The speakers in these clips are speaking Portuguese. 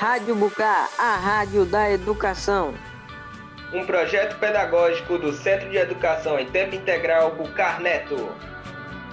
Rádio Bucá, a rádio da educação. Um projeto pedagógico do Centro de Educação em Tempo Integral Bucar Neto.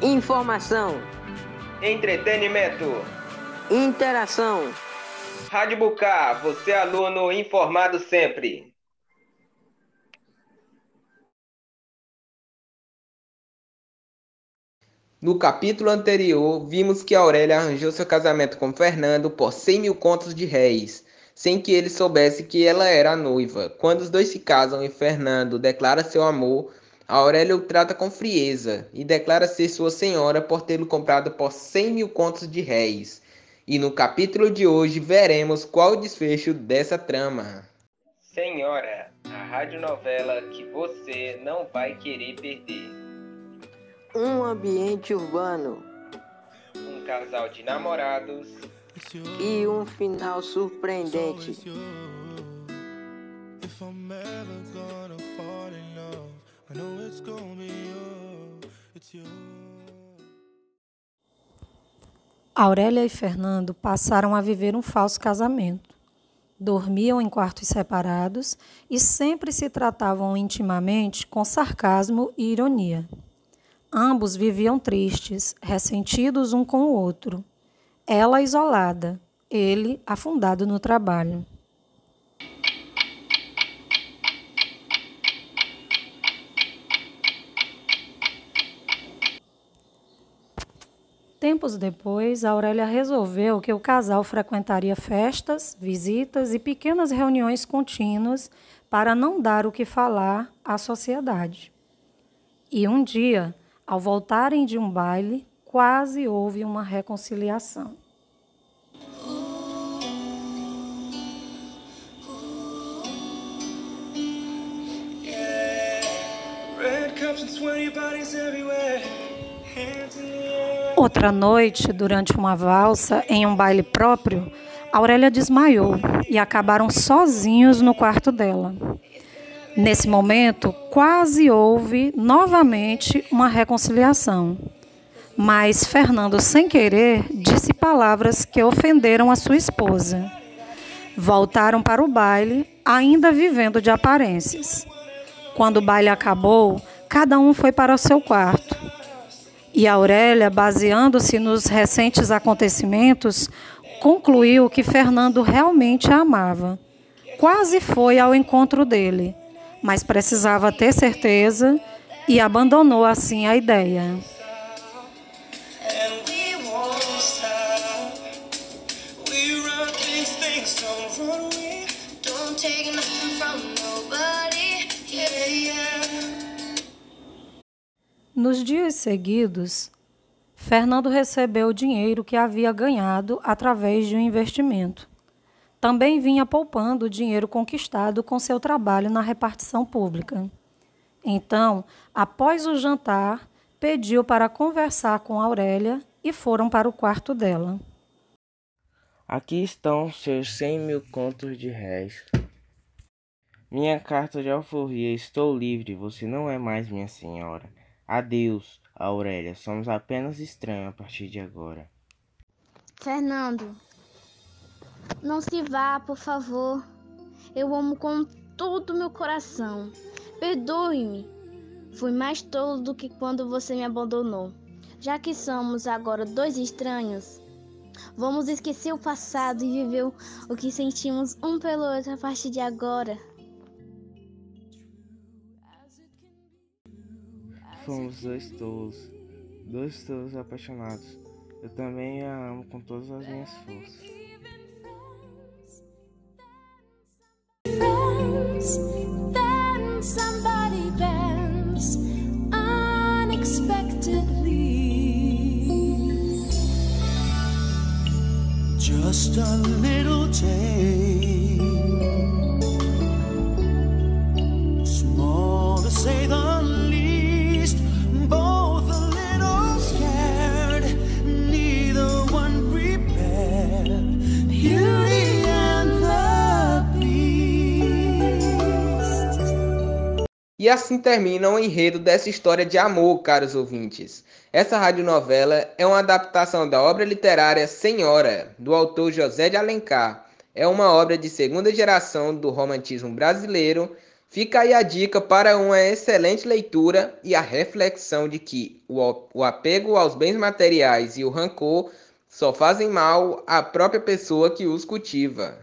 Informação. Entretenimento. Interação. Rádio Bucá, você aluno informado sempre. No capítulo anterior, vimos que Aurélia arranjou seu casamento com Fernando por 100 mil contos de réis, sem que ele soubesse que ela era a noiva. Quando os dois se casam e Fernando declara seu amor, Aurélia o trata com frieza e declara ser sua senhora por tê-lo comprado por 100 mil contos de réis. E no capítulo de hoje veremos qual o desfecho dessa trama. Senhora, a radionovela que você não vai querer perder um ambiente urbano, um casal de namorados e um final surpreendente. Aurélia e Fernando passaram a viver um falso casamento. Dormiam em quartos separados e sempre se tratavam intimamente com sarcasmo e ironia. Ambos viviam tristes, ressentidos um com o outro. Ela isolada, ele afundado no trabalho. Tempos depois, Aurélia resolveu que o casal frequentaria festas, visitas e pequenas reuniões contínuas para não dar o que falar à sociedade. E um dia, ao voltarem de um baile, quase houve uma reconciliação. Outra noite, durante uma valsa em um baile próprio, Aurélia desmaiou e acabaram sozinhos no quarto dela. Nesse momento, quase houve novamente uma reconciliação. Mas Fernando, sem querer, disse palavras que ofenderam a sua esposa. Voltaram para o baile, ainda vivendo de aparências. Quando o baile acabou, cada um foi para o seu quarto. E Aurélia, baseando-se nos recentes acontecimentos, concluiu que Fernando realmente a amava. Quase foi ao encontro dele mas precisava ter certeza e abandonou assim a ideia. Nos dias seguidos, Fernando recebeu o dinheiro que havia ganhado através de um investimento também vinha poupando o dinheiro conquistado com seu trabalho na repartição pública. Então, após o jantar, pediu para conversar com Aurélia e foram para o quarto dela. Aqui estão seus cem mil contos de réis. Minha carta de alforria, estou livre, você não é mais minha senhora. Adeus, Aurélia, somos apenas estranhos a partir de agora. Fernando, não se vá, por favor. Eu amo com todo o meu coração. Perdoe-me. Fui mais tolo do que quando você me abandonou. Já que somos agora dois estranhos, vamos esquecer o passado e viver o que sentimos um pelo outro a partir de agora. Fomos dois tolos, dois tolos apaixonados. Eu também a amo com todas as minhas forças. Then somebody bends unexpectedly. Just a little change, small to say E assim termina o enredo dessa história de amor, caros ouvintes. Essa radionovela é uma adaptação da obra literária Senhora, do autor José de Alencar. é uma obra de segunda geração do romantismo brasileiro. Fica aí a dica para uma excelente leitura e a reflexão de que o apego aos bens materiais e o rancor só fazem mal à própria pessoa que os cultiva.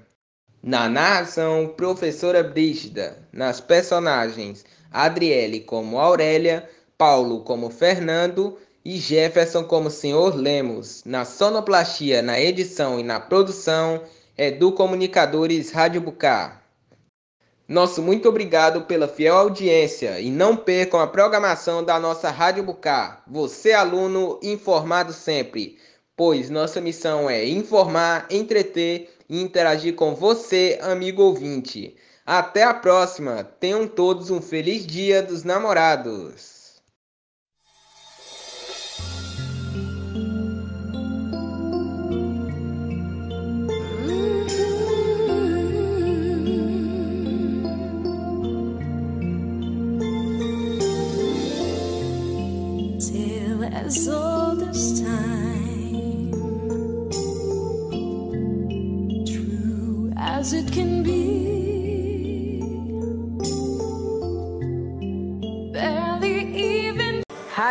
Na narração, professora Brígida, nas personagens Adriele como Aurélia, Paulo como Fernando e Jefferson como Senhor Lemos. Na sonoplastia, na edição e na produção, Edu Comunicadores Rádio Bucar. Nosso muito obrigado pela fiel audiência e não percam a programação da nossa Rádio Bucar. Você, aluno, informado sempre, pois nossa missão é informar, entreter e interagir com você, amigo ouvinte. Até a próxima! Tenham todos um feliz Dia dos Namorados! as old as time,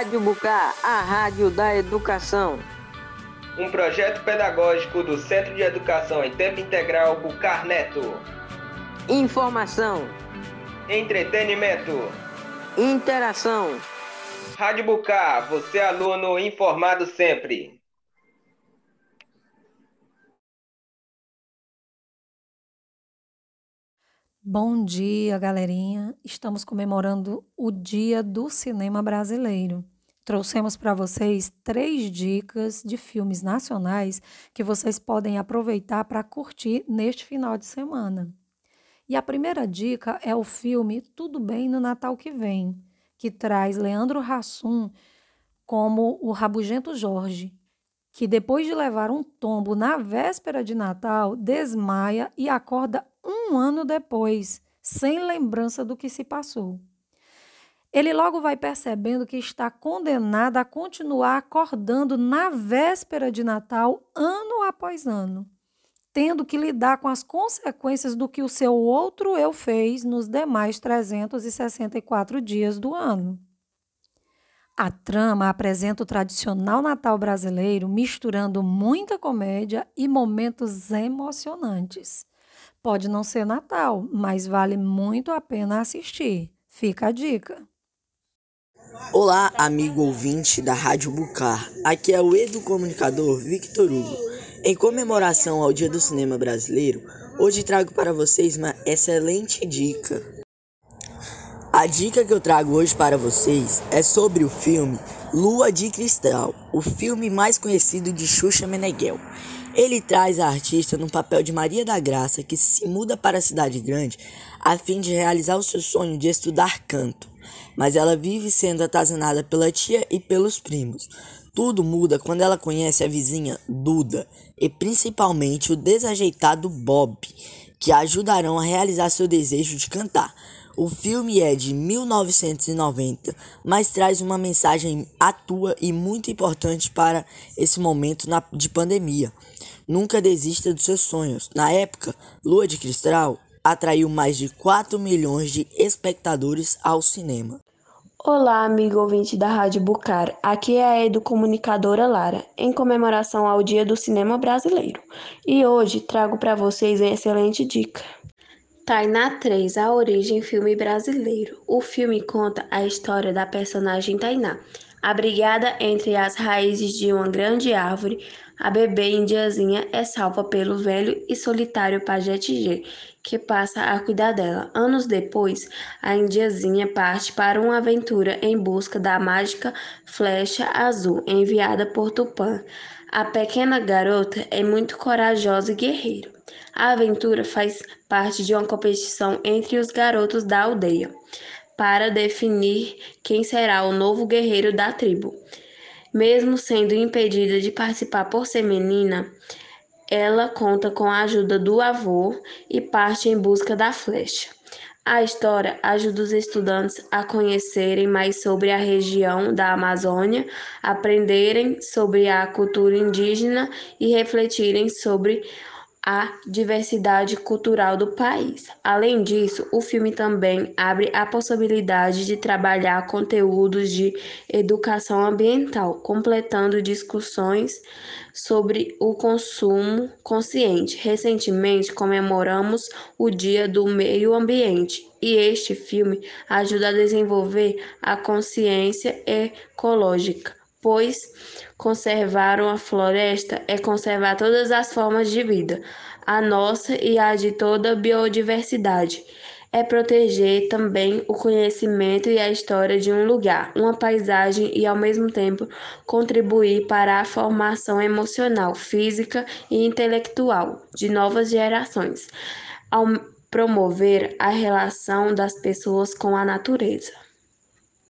Rádio Bucar, a rádio da educação. Um projeto pedagógico do Centro de Educação em Tempo Integral Bucar Neto. Informação. Entretenimento. Interação. Rádio Bucar, você é aluno informado sempre. Bom dia, galerinha. Estamos comemorando o Dia do Cinema Brasileiro. Trouxemos para vocês três dicas de filmes nacionais que vocês podem aproveitar para curtir neste final de semana. E a primeira dica é o filme Tudo Bem no Natal que Vem, que traz Leandro Hassum como o rabugento Jorge, que depois de levar um tombo na véspera de Natal, desmaia e acorda um ano depois, sem lembrança do que se passou. Ele logo vai percebendo que está condenado a continuar acordando na véspera de Natal, ano após ano, tendo que lidar com as consequências do que o seu outro eu fez nos demais 364 dias do ano. A trama apresenta o tradicional Natal brasileiro, misturando muita comédia e momentos emocionantes. Pode não ser Natal, mas vale muito a pena assistir. Fica a dica. Olá, amigo ouvinte da Rádio Bucar. Aqui é o edu-comunicador Victor Hugo. Em comemoração ao Dia do Cinema Brasileiro, hoje trago para vocês uma excelente dica. A dica que eu trago hoje para vocês é sobre o filme Lua de Cristal, o filme mais conhecido de Xuxa Meneghel. Ele traz a artista no papel de Maria da Graça, que se muda para a cidade grande a fim de realizar o seu sonho de estudar canto, mas ela vive sendo atazanada pela tia e pelos primos. Tudo muda quando ela conhece a vizinha Duda e principalmente o desajeitado Bob, que a ajudarão a realizar seu desejo de cantar. O filme é de 1990, mas traz uma mensagem atua e muito importante para esse momento na, de pandemia. Nunca desista dos seus sonhos. Na época, Lua de Cristal atraiu mais de 4 milhões de espectadores ao cinema. Olá, amigo ouvinte da Rádio Bucar. Aqui é a educomunicadora Lara, em comemoração ao Dia do Cinema Brasileiro. E hoje trago para vocês uma excelente dica. Tainá 3, A Origem Filme Brasileiro. O filme conta a história da personagem Tainá. Abrigada entre as raízes de uma grande árvore, a bebê indiazinha é salva pelo velho e solitário pajé Tigê, que passa a cuidar dela. Anos depois, a indiazinha parte para uma aventura em busca da mágica flecha azul enviada por Tupã. A pequena garota é muito corajosa e guerreira. A aventura faz parte de uma competição entre os garotos da aldeia para definir quem será o novo guerreiro da tribo. Mesmo sendo impedida de participar por ser menina, ela conta com a ajuda do avô e parte em busca da flecha. A história ajuda os estudantes a conhecerem mais sobre a região da Amazônia, aprenderem sobre a cultura indígena e refletirem sobre a diversidade cultural do país. Além disso, o filme também abre a possibilidade de trabalhar conteúdos de educação ambiental, completando discussões sobre o consumo consciente. Recentemente comemoramos o Dia do Meio Ambiente e este filme ajuda a desenvolver a consciência ecológica pois conservar uma floresta é conservar todas as formas de vida, a nossa e a de toda a biodiversidade. É proteger também o conhecimento e a história de um lugar, uma paisagem e, ao mesmo tempo, contribuir para a formação emocional, física e intelectual de novas gerações, ao promover a relação das pessoas com a natureza.